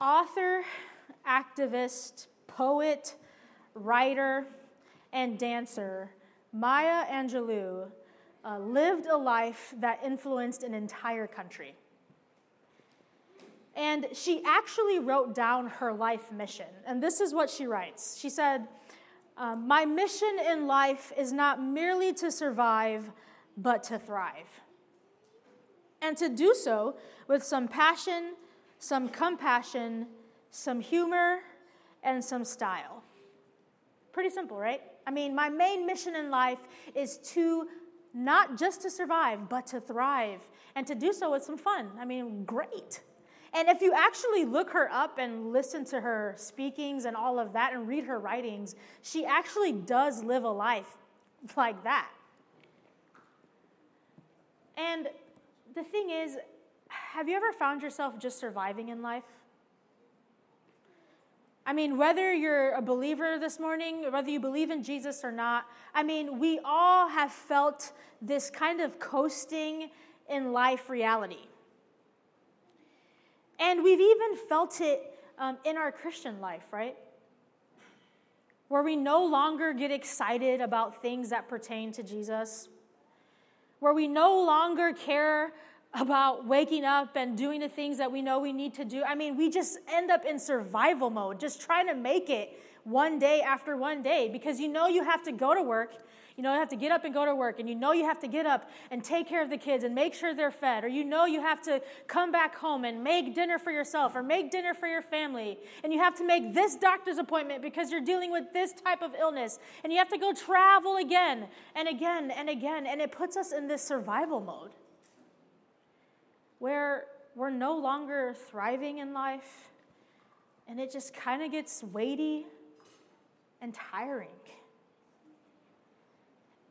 Author, activist, poet, writer, and dancer Maya Angelou uh, lived a life that influenced an entire country. And she actually wrote down her life mission. And this is what she writes She said, um, My mission in life is not merely to survive, but to thrive. And to do so with some passion, some compassion, some humor, and some style. Pretty simple, right? I mean, my main mission in life is to not just to survive, but to thrive, and to do so with some fun. I mean, great. And if you actually look her up and listen to her speakings and all of that and read her writings, she actually does live a life like that. And the thing is, have you ever found yourself just surviving in life? I mean, whether you're a believer this morning, whether you believe in Jesus or not, I mean, we all have felt this kind of coasting in life reality. And we've even felt it um, in our Christian life, right? Where we no longer get excited about things that pertain to Jesus, where we no longer care about waking up and doing the things that we know we need to do. I mean, we just end up in survival mode, just trying to make it one day after one day because you know you have to go to work. You know, you have to get up and go to work, and you know you have to get up and take care of the kids and make sure they're fed, or you know you have to come back home and make dinner for yourself or make dinner for your family, and you have to make this doctor's appointment because you're dealing with this type of illness, and you have to go travel again and again and again, and it puts us in this survival mode where we're no longer thriving in life and it just kind of gets weighty and tiring.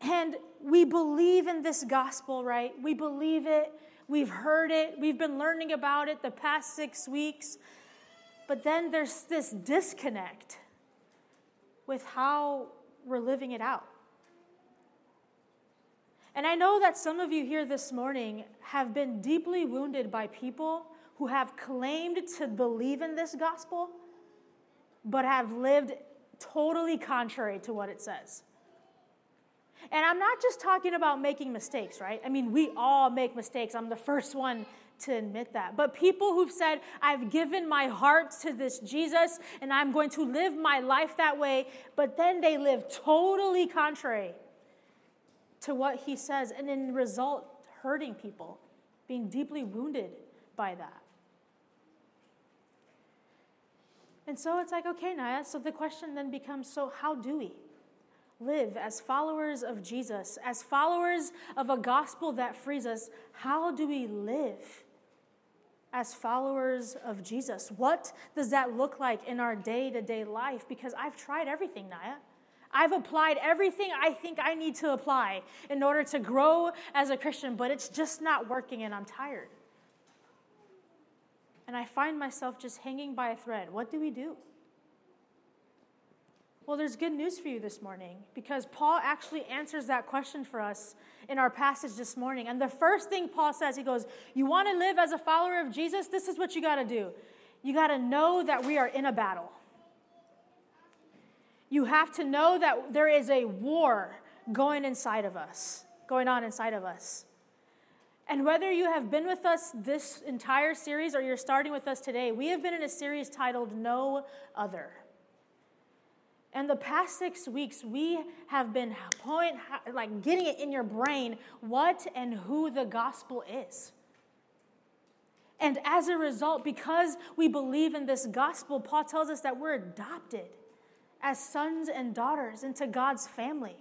And we believe in this gospel, right? We believe it. We've heard it. We've been learning about it the past six weeks. But then there's this disconnect with how we're living it out. And I know that some of you here this morning have been deeply wounded by people who have claimed to believe in this gospel, but have lived totally contrary to what it says. And I'm not just talking about making mistakes, right? I mean, we all make mistakes. I'm the first one to admit that. But people who've said, I've given my heart to this Jesus and I'm going to live my life that way, but then they live totally contrary to what he says, and in result, hurting people, being deeply wounded by that. And so it's like, okay, Naya, so the question then becomes so how do we live as followers of Jesus, as followers of a gospel that frees us? How do we live as followers of Jesus? What does that look like in our day to day life? Because I've tried everything, Naya. I've applied everything I think I need to apply in order to grow as a Christian, but it's just not working and I'm tired. And I find myself just hanging by a thread. What do we do? Well, there's good news for you this morning because Paul actually answers that question for us in our passage this morning. And the first thing Paul says, he goes, You want to live as a follower of Jesus? This is what you got to do. You got to know that we are in a battle. You have to know that there is a war going inside of us, going on inside of us. And whether you have been with us this entire series or you're starting with us today, we have been in a series titled No Other. And the past six weeks, we have been point, like getting it in your brain what and who the gospel is. And as a result, because we believe in this gospel, Paul tells us that we're adopted as sons and daughters into God's family.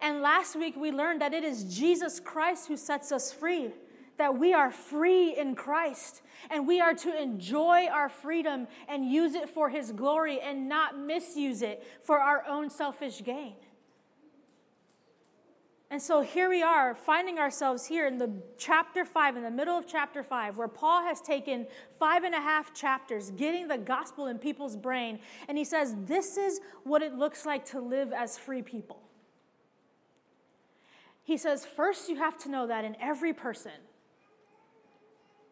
And last week we learned that it is Jesus Christ who sets us free, that we are free in Christ, and we are to enjoy our freedom and use it for His glory and not misuse it for our own selfish gain. And so here we are, finding ourselves here in the chapter five, in the middle of chapter five, where Paul has taken five and a half chapters, getting the gospel in people's brain. And he says, This is what it looks like to live as free people. He says, First, you have to know that in every person,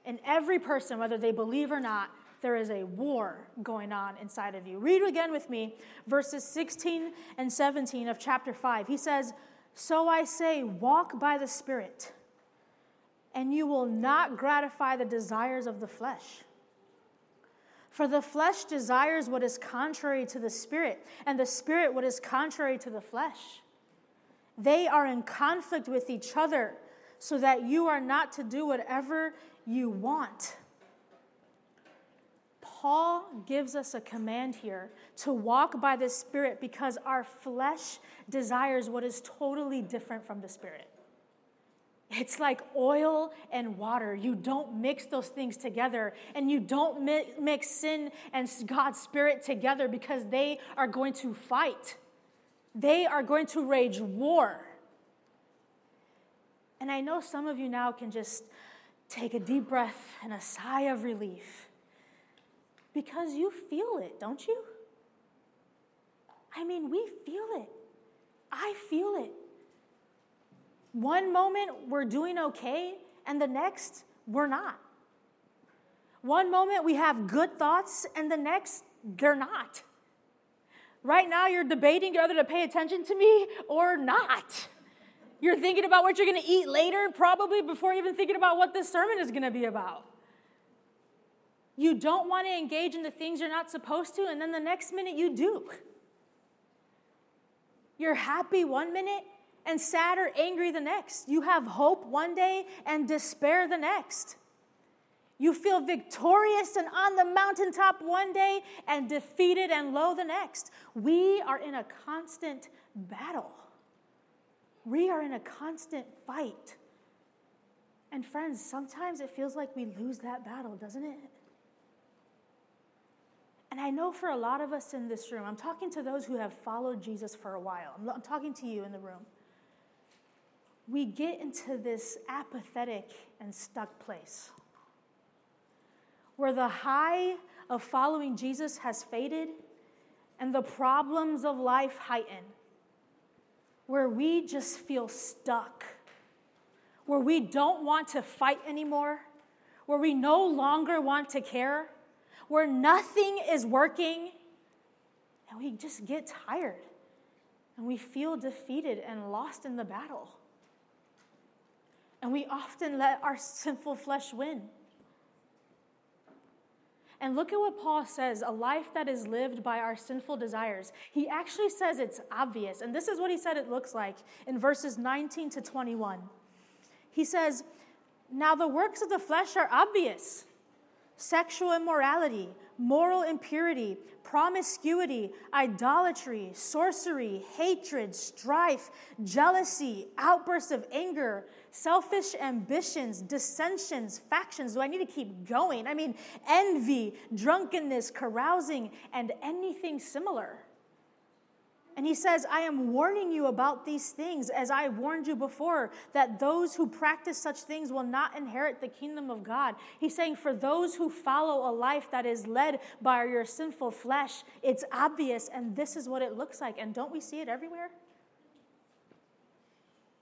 In every person, whether they believe or not, there is a war going on inside of you. Read again with me verses 16 and 17 of chapter 5. He says, So I say, walk by the Spirit, and you will not gratify the desires of the flesh. For the flesh desires what is contrary to the Spirit, and the Spirit what is contrary to the flesh. They are in conflict with each other, so that you are not to do whatever you want. Paul gives us a command here to walk by the Spirit because our flesh desires what is totally different from the Spirit. It's like oil and water. You don't mix those things together, and you don't mix sin and God's Spirit together because they are going to fight. They are going to rage war. And I know some of you now can just take a deep breath and a sigh of relief because you feel it, don't you? I mean, we feel it. I feel it. One moment we're doing okay, and the next we're not. One moment we have good thoughts, and the next they're not. Right now, you're debating whether to pay attention to me or not. You're thinking about what you're to eat later, probably before even thinking about what this sermon is to be about. You don't want to engage in the things you're not supposed to, and then the next minute you do. You're happy one minute and sad or angry the next. You have hope one day and despair the next. You feel victorious and on the mountaintop one day and defeated and low the next. We are in a constant battle. We are in a constant fight. And friends, sometimes it feels like we lose that battle, doesn't it? And I know for a lot of us in this room, I'm talking to those who have followed Jesus for a while, I'm, I'm talking to you in the room. We get into this apathetic and stuck place where the high of following Jesus has faded and the problems of life heighten, where we just feel stuck, where we don't want to fight anymore, where we no longer want to care where nothing is working, and we just get tired and we feel defeated and lost in the battle. And we often let our sinful flesh win. And look at what Paul says a life that is lived by our sinful desires. He actually says it's obvious. And this is what he said it looks like in verses 19 to 21. He says, Now the works of the flesh are obvious sexual immorality, moral impurity, promiscuity, idolatry, sorcery, hatred, strife, jealousy, outbursts of anger, selfish ambitions, dissensions, factions. Do I need to keep going? I mean, envy, drunkenness, carousing, and anything similar. And he says, I am warning you about these things, as I warned you before, that those who practice such things will not inherit the kingdom of God. He's saying, for those who follow a life that is led by your sinful flesh, it's obvious, and this is what it looks like. And don't we see it everywhere?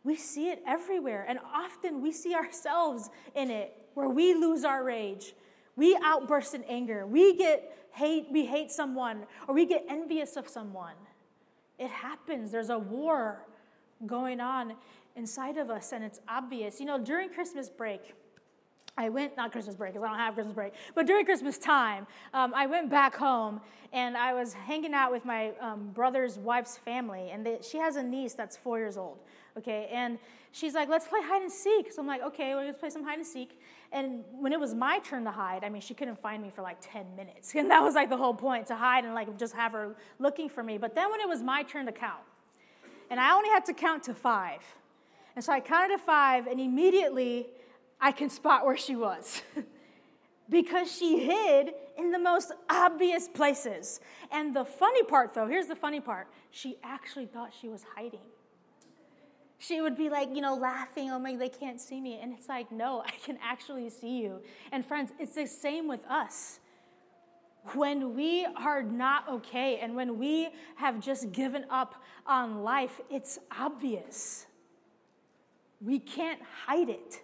We see it everywhere, and often we see ourselves in it, where we lose our rage. We outburst in anger. We get hate, we hate someone, or we get envious of someone. It happens. There's a war going on inside of us, and it's obvious. You know, during Christmas break, I went, not Christmas break, because I don't have Christmas break, but during Christmas time, um, I went back home and I was hanging out with my um, brother's wife's family. And they, she has a niece that's four years old, okay? And she's like, let's play hide and seek. So I'm like, okay, well, let's play some hide and seek. And when it was my turn to hide, I mean, she couldn't find me for like 10 minutes. And that was like the whole point to hide and like just have her looking for me. But then when it was my turn to count, and I only had to count to five. And so I counted to five, and immediately I can spot where she was. because she hid in the most obvious places. And the funny part, though, here's the funny part she actually thought she was hiding. She would be like, you know, laughing, oh my, they can't see me. And it's like, no, I can actually see you. And friends, it's the same with us. When we are not okay and when we have just given up on life, it's obvious. We can't hide it.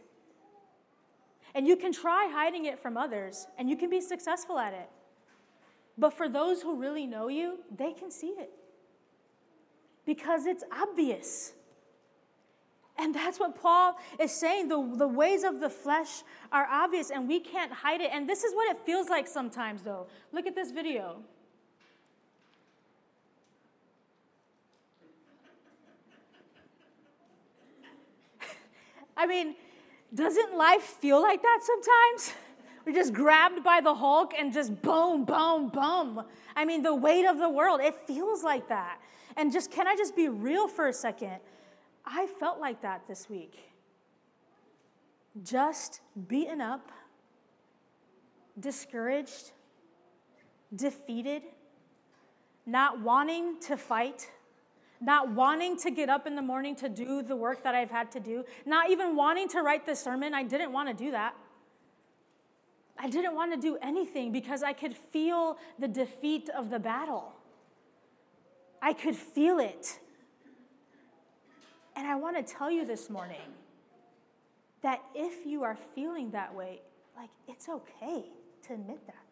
And you can try hiding it from others, and you can be successful at it. But for those who really know you, they can see it because it's obvious. And that's what Paul is saying. The, the ways of the flesh are obvious and we can't hide it. And this is what it feels like sometimes, though. Look at this video. I mean, doesn't life feel like that sometimes? We're just grabbed by the Hulk and just boom, boom, boom. I mean, the weight of the world, it feels like that. And just, can I just be real for a second? I felt like that this week. Just beaten up, discouraged, defeated, not wanting to fight, not wanting to get up in the morning to do the work that I've had to do, not even wanting to write the sermon. I didn't want to do that. I didn't want to do anything because I could feel the defeat of the battle. I could feel it. And I want to tell you this morning that if you are feeling that way, like it's okay to admit that.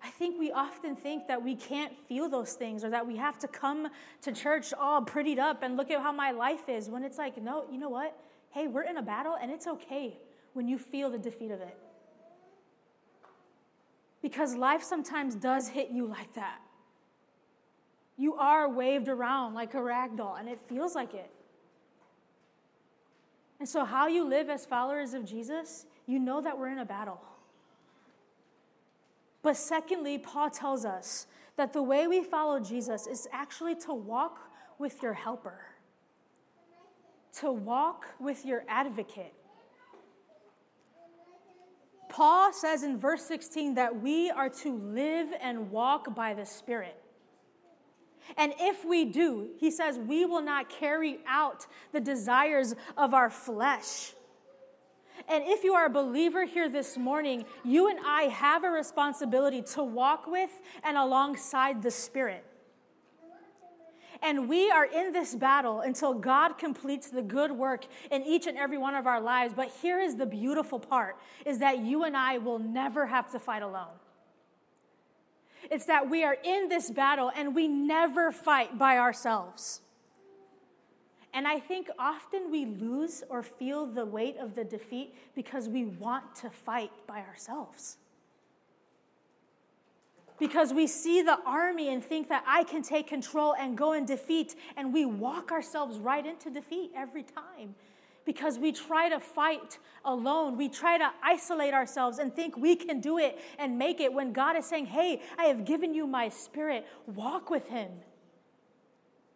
I think we often think that we can't feel those things or that we have to come to church all prettied up and look at how my life is when it's like, no, you know what? Hey, we're in a battle and it's okay when you feel the defeat of it. Because life sometimes does hit you like that. You are waved around like a rag doll, and it feels like it. And so, how you live as followers of Jesus, you know that we're in a battle. But secondly, Paul tells us that the way we follow Jesus is actually to walk with your helper, to walk with your advocate. Paul says in verse 16 that we are to live and walk by the Spirit. And if we do, he says, we will not carry out the desires of our flesh. And if you are a believer here this morning, you and I have a responsibility to walk with and alongside the Spirit. And we are in this battle until God completes the good work in each and every one of our lives. But here is the beautiful part is that you and I will never have to fight alone. It's that we are in this battle and we never fight by ourselves. And I think often we lose or feel the weight of the defeat because we want to fight by ourselves. Because we see the army and think that I can take control and go and defeat, and we walk ourselves right into defeat every time because we try to fight alone. We try to isolate ourselves and think we can do it and make it when God is saying, Hey, I have given you my spirit. Walk with him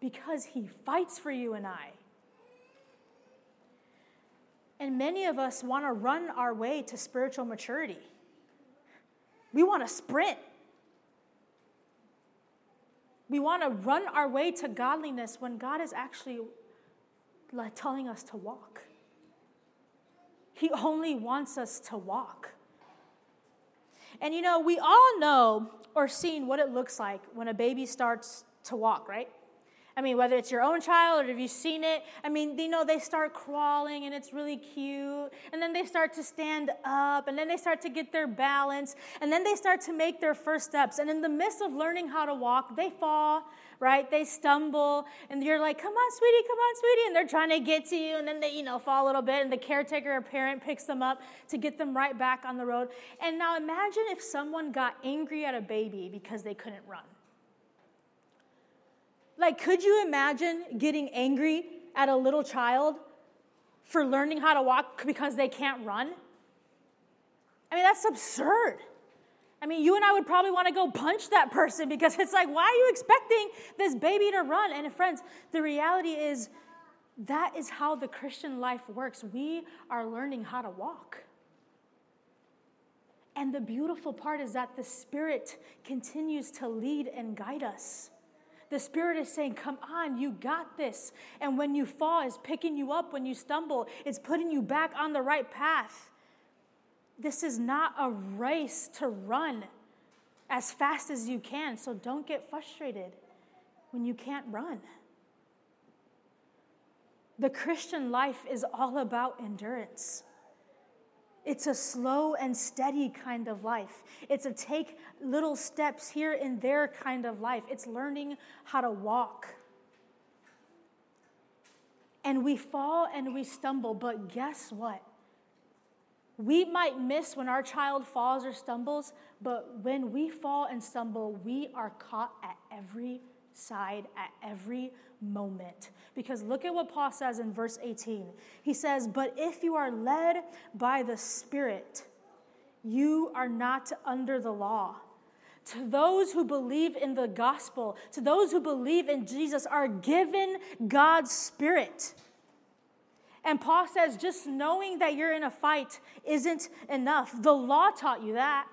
because he fights for you and I. And many of us want to run our way to spiritual maturity. We want to sprint. We want to run our way to godliness when God is actually like telling us to walk. He only wants us to walk. And you know, we all know or seen what it looks like when a baby starts to walk, right? I mean, whether it's your own child or have you've seen it, I mean, you know, they start crawling and it's really cute. And then they start to stand up and then they start to get their balance and then they start to make their first steps. And in the midst of learning how to walk, they fall, right? They stumble and you're like, come on, sweetie, come on, sweetie. And they're trying to get to you and then they, you know, fall a little bit and the caretaker or parent picks them up to get them right back on the road. And now imagine if someone got angry at a baby because they couldn't run. Like, could you imagine getting angry at a little child for learning how to walk because they can't run? I mean, that's absurd. I mean, you and I would probably want to go punch that person because it's like, why are you expecting this baby to run? And friends, the reality is that is how the Christian life works. We are learning how to walk. And the beautiful part is that the Spirit continues to lead and guide us. The Spirit is saying, Come on, you got this. And when you fall, it's picking you up. When you stumble, it's putting you back on the right path. This is not a race to run as fast as you can. So don't get frustrated when you can't run. The Christian life is all about endurance. It's a slow and steady kind of life. It's a take little steps here and there kind of life. It's learning how to walk. And we fall and we stumble, but guess what? We might miss when our child falls or stumbles, but when we fall and stumble, we are caught at every side at every moment. Because look at what Paul says in verse 18. He says, But if you are led by the Spirit, you are not under the law. To those who believe in the gospel, to those who believe in Jesus, are given God's Spirit. And Paul says, just knowing that you're in a fight isn't enough. The law taught you that.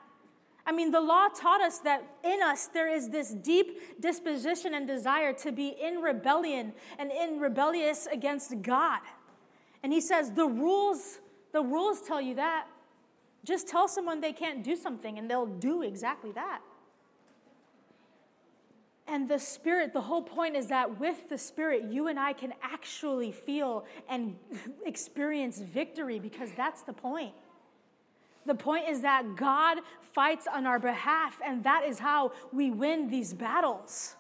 I mean, the law taught us that in us there is this deep disposition and desire to be in rebellion and in rebellious against God. And he says the rules, the rules tell you that. Just tell someone they can't do something and they'll do exactly that. And the Spirit, the whole point is that with the Spirit, you and I can actually feel and experience victory because that's the point. The point is that God fights on our behalf, and that is how we win these battles.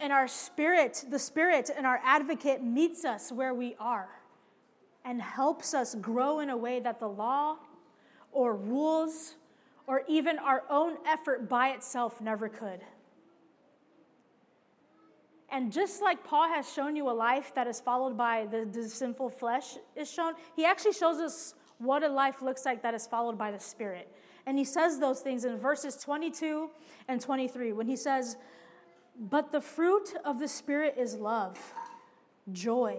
And our spirit, the Spirit and our advocate meets us where we are and helps us grow in a way that the law or rules or even our own effort by itself never could. And just like Paul has shown you a life that is followed by the, the sinful flesh is shown, he actually shows us what a life looks like that is followed by the Spirit. And he says those things in verses 22 and 23 when he says, But the fruit of the Spirit is love, joy,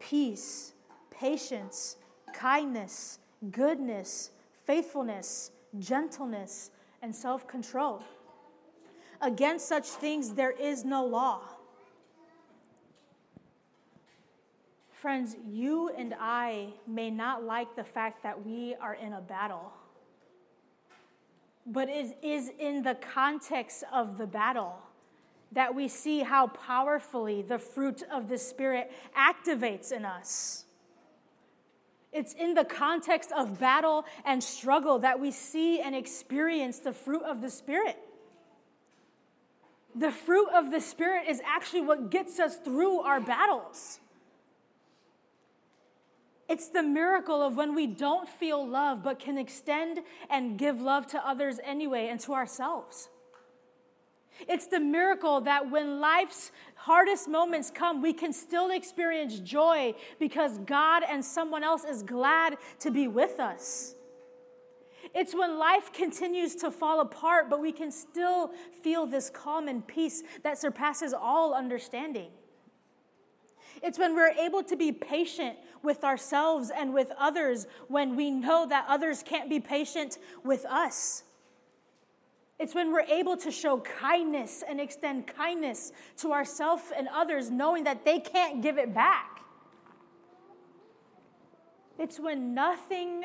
peace, patience, kindness, goodness, faithfulness, gentleness, and self control. Against such things there is no law. Friends, you and I may not like the fact that we are in a battle, but it is in the context of the battle that we see how powerfully the fruit of the Spirit activates in us. It's in the context of battle and struggle that we see and experience the fruit of the Spirit. The fruit of the Spirit is actually what gets us through our battles. It's the miracle of when we don't feel love but can extend and give love to others anyway and to ourselves. It's the miracle that when life's hardest moments come, we can still experience joy because God and someone else is glad to be with us. It's when life continues to fall apart, but we can still feel this calm and peace that surpasses all understanding. It's when we're able to be patient with ourselves and with others when we know that others can't be patient with us. It's when we're able to show kindness and extend kindness to ourselves and others, knowing that they can't give it back. It's when nothing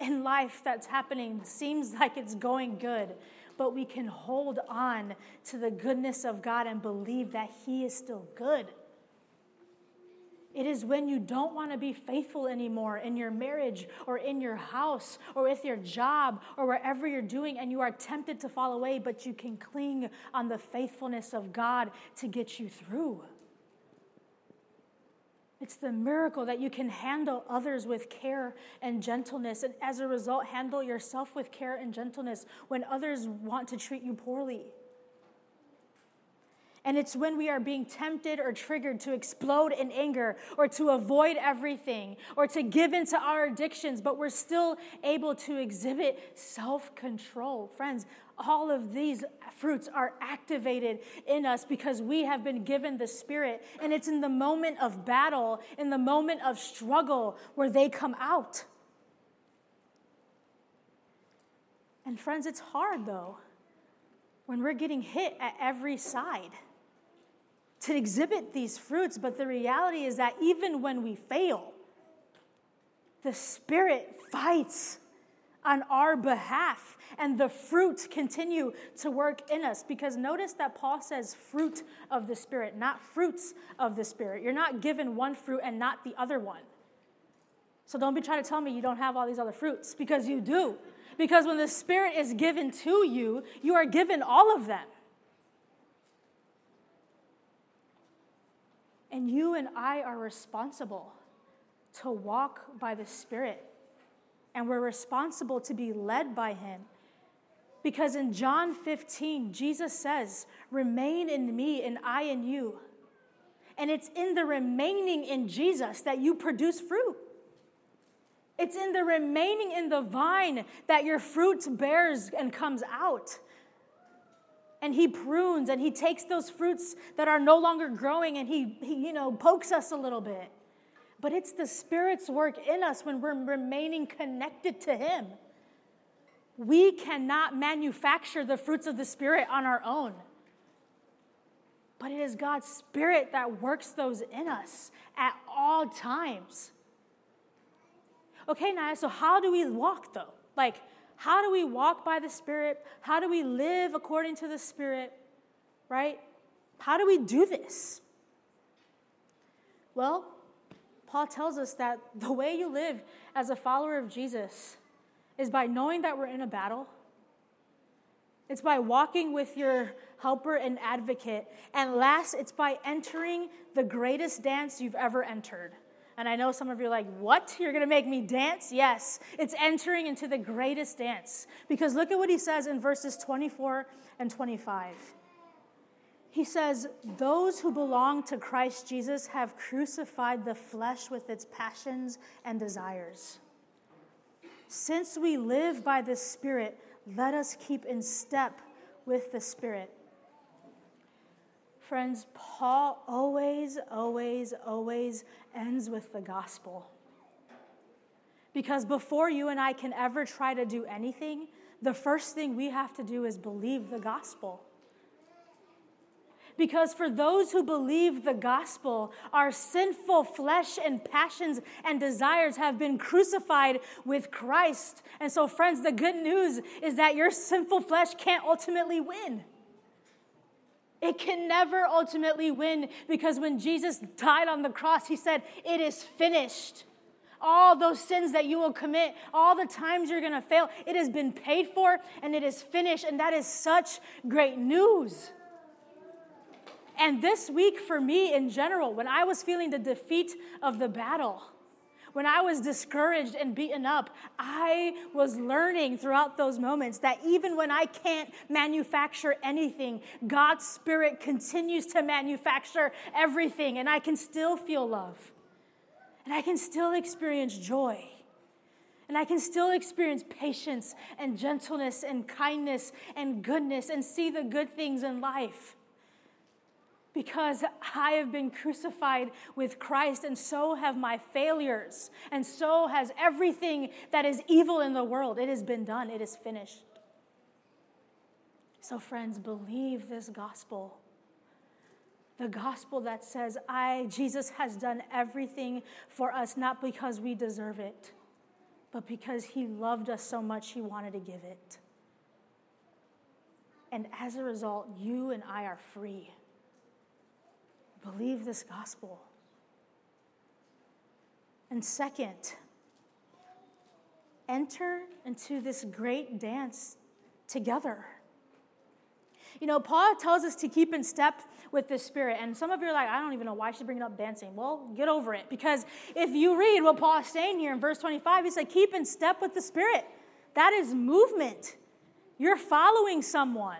in life that's happening seems like it's going good, but we can hold on to the goodness of God and believe that He is still good. It is when you don't want to be faithful anymore in your marriage or in your house or with your job or wherever you're doing, and you are tempted to fall away, but you can cling on the faithfulness of God to get you through. It's the miracle that you can handle others with care and gentleness, and as a result, handle yourself with care and gentleness when others want to treat you poorly. And it's when we are being tempted or triggered to explode in anger or to avoid everything or to give into our addictions, but we're still able to exhibit self control. Friends, all of these fruits are activated in us because we have been given the Spirit. And it's in the moment of battle, in the moment of struggle, where they come out. And friends, it's hard though when we're getting hit at every side to exhibit these fruits, but the reality is that even when we fail, the Spirit fights on our behalf and the fruit continue to work in us because notice that paul says fruit of the spirit not fruits of the spirit you're not given one fruit and not the other one So don't be trying to tell me you don't have all these other fruits because you do. Because when the Spirit is given to you, you are given all of them. And you and I are responsible to walk by the Spirit. And we're responsible to be led by Him. Because in John 15, Jesus says, Remain in me and I in you. And it's in the remaining in Jesus that you produce fruit. It's in the remaining in the vine that your fruit bears and comes out. And he prunes and he takes those fruits that are no longer growing and he, he you know, pokes us a little bit. But it's the Spirit's work in us when we're remaining connected to him. We cannot manufacture the fruits of the Spirit on our own. But it is God's Spirit that works those in us at all times. Okay, Naya, so how do we walk though? Like, how do we walk by the Spirit? How do we live according to the Spirit? Right? How do we do this? Well, Paul tells us that the way you live as a follower of Jesus is by knowing that we're in a battle. It's by walking with your helper and advocate. And last, it's by entering the greatest dance you've ever entered. And I know some of you are like, What? You're going to make me dance? Yes, it's entering into the greatest dance. Because look at what he says in verses 24 and 25. He says, Those who belong to Christ Jesus have crucified the flesh with its passions and desires. Since we live by the Spirit, let us keep in step with the Spirit. Friends, Paul always, always, always ends with the gospel. Because before you and I can ever try to do anything, the first thing we have to do is believe the gospel. Because for those who believe the gospel, our sinful flesh and passions and desires have been crucified with Christ. And so, friends, the good news is that your sinful flesh can't ultimately win. It can never ultimately win because when Jesus died on the cross, he said, It is finished. All those sins that you will commit, all the times you're gonna fail, it has been paid for and it is finished. And that is such great news. And this week, for me in general, when I was feeling the defeat of the battle, when I was discouraged and beaten up, I was learning throughout those moments that even when I can't manufacture anything, God's Spirit continues to manufacture everything, and I can still feel love. And I can still experience joy. And I can still experience patience and gentleness and kindness and goodness and see the good things in life because I have been crucified with Christ, and so have my failures, and so has everything that is evil in the world. It has been done, it is finished. So, friends, believe this gospel. The gospel that says, I, Jesus, has done everything for us, not because we deserve it, but because he loved us so much, he wanted to give it. And as a result, you and I are free. Believe this gospel. And second, enter into this great dance together. You know, Paul tells us to keep in step with the Spirit. And some of you are like, I don't even know why she's bringing up dancing. Well, get over it. Because if you read what Paul is saying here in verse 25, he said, keep in step with the Spirit. That is movement. You're following someone.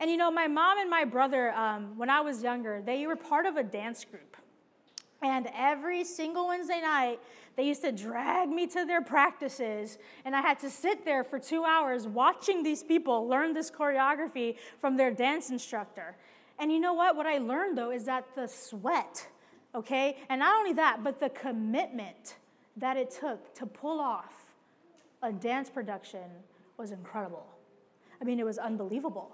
And you know, my mom and my brother, um, when I was younger, they were part of a dance group. And every single Wednesday night, they used to drag me to their practices, and I had to sit there for two hours watching these people learn this choreography from their dance instructor. And you know what? What I learned though is that the sweat, okay, and not only that, but the commitment that it took to pull off a dance production was incredible. I mean, it was unbelievable.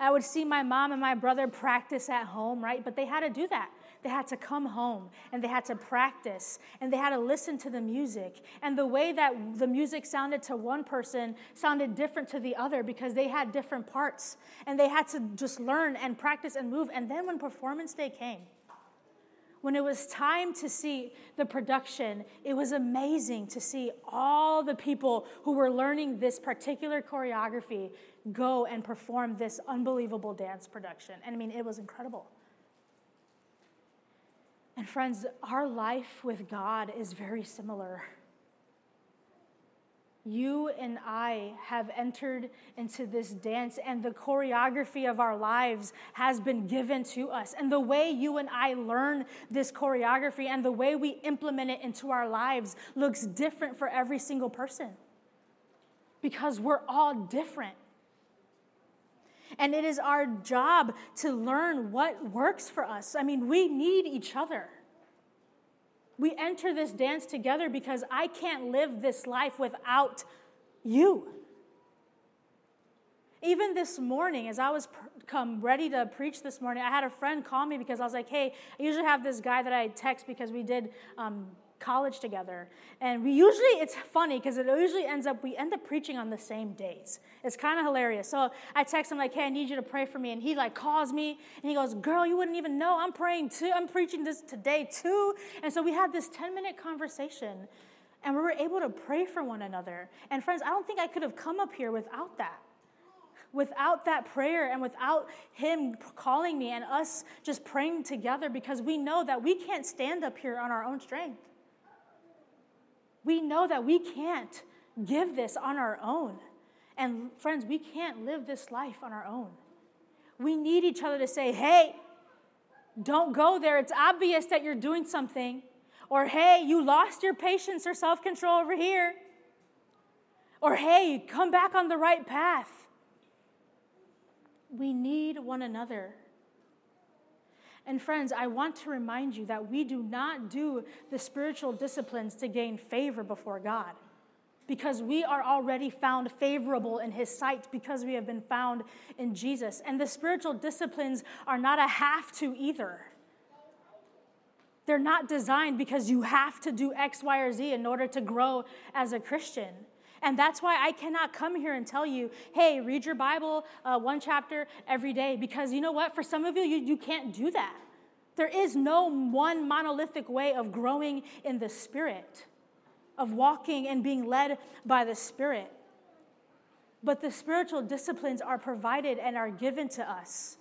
I would see my mom and my brother practice at home, right? But they had to do that. They had to come home and they had to practice and they had to listen to the music. And the way that the music sounded to one person sounded different to the other because they had different parts. And they had to just learn and practice and move. And then when performance day came, when it was time to see the production, it was amazing to see all the people who were learning this particular choreography go and perform this unbelievable dance production. And I mean, it was incredible. And friends, our life with God is very similar you and I have entered into this dance, and the choreography of our lives has been given to us. And the way you and I learn this choreography and the way we implement it into our lives looks different for every single person because we're all different. And it is our job to learn what works for us. I mean, we need each other. We enter this dance together because I can't live this life without you. Even this morning, as I was come ready to preach this morning, I had a friend call me because I was like, "Hey, I usually have this guy that I text because we did um, college together. And we usually, it's funny because it usually ends up, we end up preaching on the same days. It's kind of hilarious. So I text him, like, hey, I need you to pray for me. And he, like, calls me and he goes, girl, you wouldn't even know. I'm praying too. I'm preaching this today too. And so we had this 10 minute conversation and we were able to pray for one another. And friends, I don't think I could have come up here without that without that prayer and without him calling me and us just praying together because we know that we can't stand up here on our own strength. We know that we can't give this on our own. And friends, we can't live this life on our own. We need each other to say, hey, don't go there. It's obvious that you're doing something. Or, hey, you lost your patience or self control over here. Or, hey, come back on the right path. We need one another. And friends, I want to remind you that we do not do the spiritual disciplines to gain favor before God because we are already found favorable in his sight because we have been found in Jesus. And the spiritual disciplines are not a have to either. They're not designed because you have to do X, Y, or Z in order to grow as a Christian. And that's why I cannot come here and tell you, hey, read your Bible uh, one chapter every day, because you know what? For some of you, you, you can't do that. There is no one monolithic way of growing in the Spirit, of walking and being led by the Spirit. But the spiritual disciplines are provided and are given to us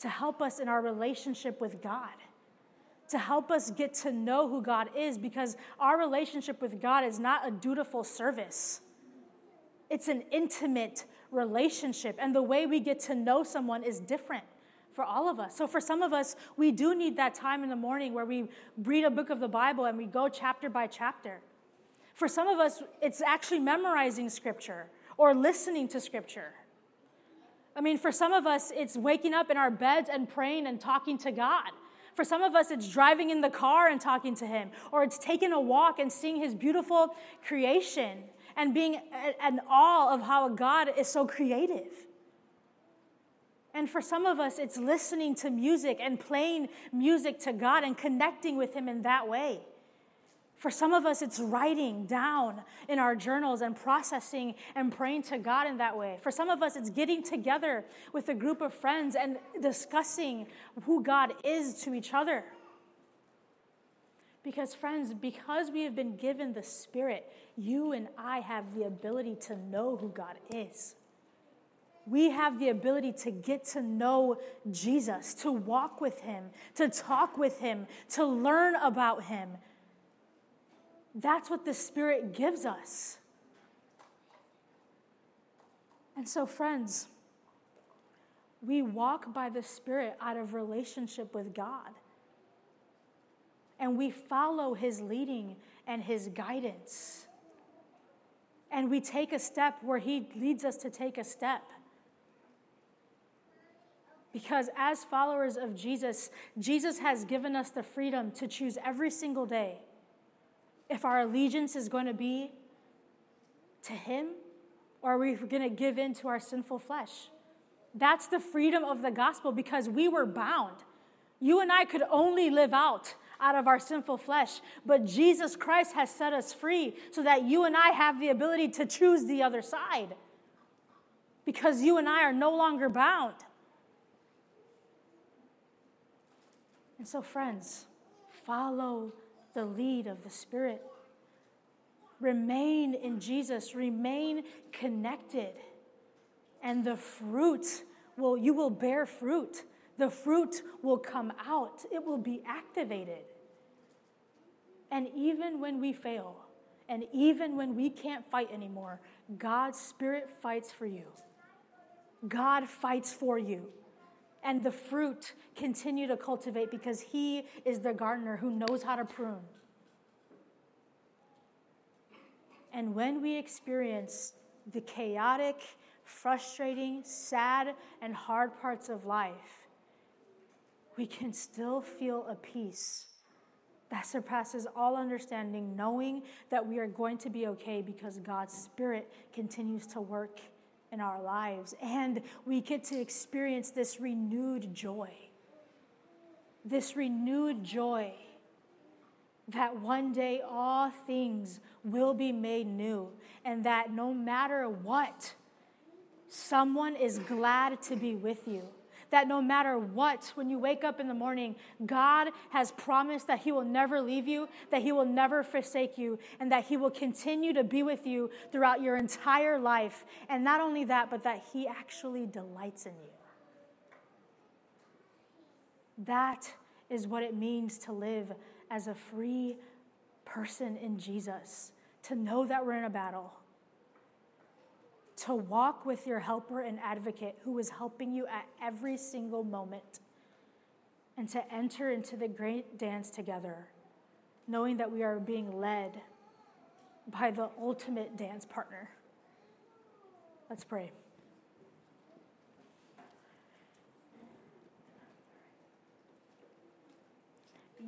to help us in our relationship with God, to help us get to know who God is, because our relationship with God is not a dutiful service. It's an intimate relationship, and the way we get to know someone is different for all of us. So, for some of us, we do need that time in the morning where we read a book of the Bible and we go chapter by chapter. For some of us, it's actually memorizing scripture or listening to scripture. I mean, for some of us, it's waking up in our beds and praying and talking to God. For some of us, it's driving in the car and talking to Him, or it's taking a walk and seeing His beautiful creation and being in awe of how God is so creative. And for some of us, it's listening to music and playing music to God and connecting with Him in that way. For some of us, it's writing down in our journals and processing and praying to God in that way. For some of us, it's getting together with a group of friends and discussing who God is to each other. Because, friends, because we have been given the Spirit, you and I have the ability to know who God is. We have the ability to get to know Jesus, to walk with Him, to talk with Him, to learn about Him. That's what the Spirit gives us. And so, friends, we walk by the Spirit out of relationship with God and we follow his leading and his guidance. And we take a step where he leads us to take a step. Because as followers of Jesus, Jesus has given us the freedom to choose every single day if our allegiance is going to be to him or are we going to give in to our sinful flesh. That's the freedom of the gospel because we were bound. You and I could only live out out of our sinful flesh. But Jesus Christ has set us free so that you and I have the ability to choose the other side because you and I are no longer bound. And so, friends, follow the lead of the Spirit. Remain in Jesus, remain connected, and the fruit will, you will bear fruit. The fruit will come out, it will be activated. And even when we fail, and even when we can't fight anymore, God's Spirit fights for you. God fights for you. And the fruit continue to cultivate because He is the gardener who knows how to prune. And when we experience the chaotic, frustrating, sad, and hard parts of life, we can still feel a peace that surpasses all understanding, knowing that we are going to be okay because God's Spirit continues to work in our lives. And we get to experience this renewed joy. This renewed joy that one day all things will be made new, and that no matter what, someone is glad to be with you that no matter what, when you wake up in the morning, God has promised that He will never leave you, that He will never forsake you, and that He will continue to be with you throughout your entire life. And not only that, but that He actually delights in you. That is what it means to live as a free person in Jesus, to know that we're in a battle to walk with your helper and advocate who is helping you at every single moment, and to enter into the great dance together, knowing that we are being led by the ultimate dance partner. Let's pray.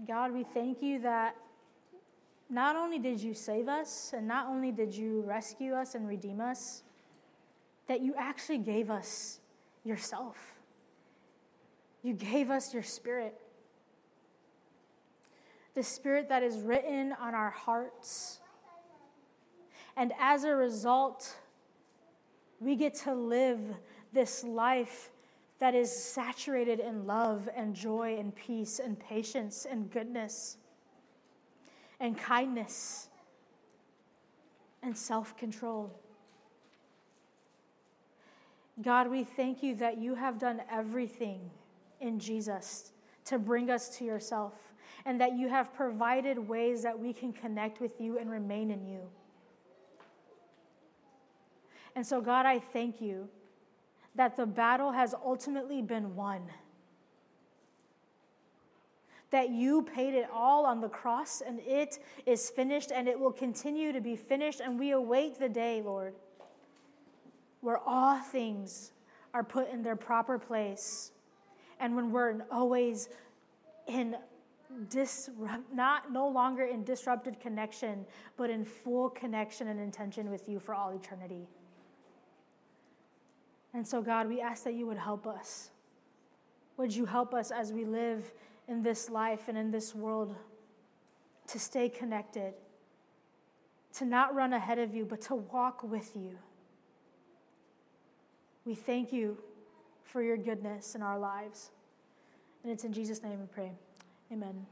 God, we thank you that not only did you save us, and not only did you rescue us and redeem us, that you actually gave us yourself. You gave us your spirit. The spirit that is written on our hearts. And as a result, we get to live this life that is saturated in love and joy and peace and patience and goodness and kindness and self control. God, we thank you that you have done everything in Jesus to bring us to yourself, and that you have provided ways that we can connect with you and remain in you. And so, God, I thank you that the battle has ultimately been won. That you paid it all on the cross and it is finished and it will continue to be finished. And we await the day, Lord where all things are put in their proper place, and when we're always in disrupt, not no longer in disrupted connection, but in full connection and intention with you for all eternity. And so, God, we ask that you would help us. Would you help us as we live in this life and in this world to stay connected, to not run ahead of you, but to walk with you? We thank you for your goodness in our lives. And it's in Jesus' name we pray. Amen.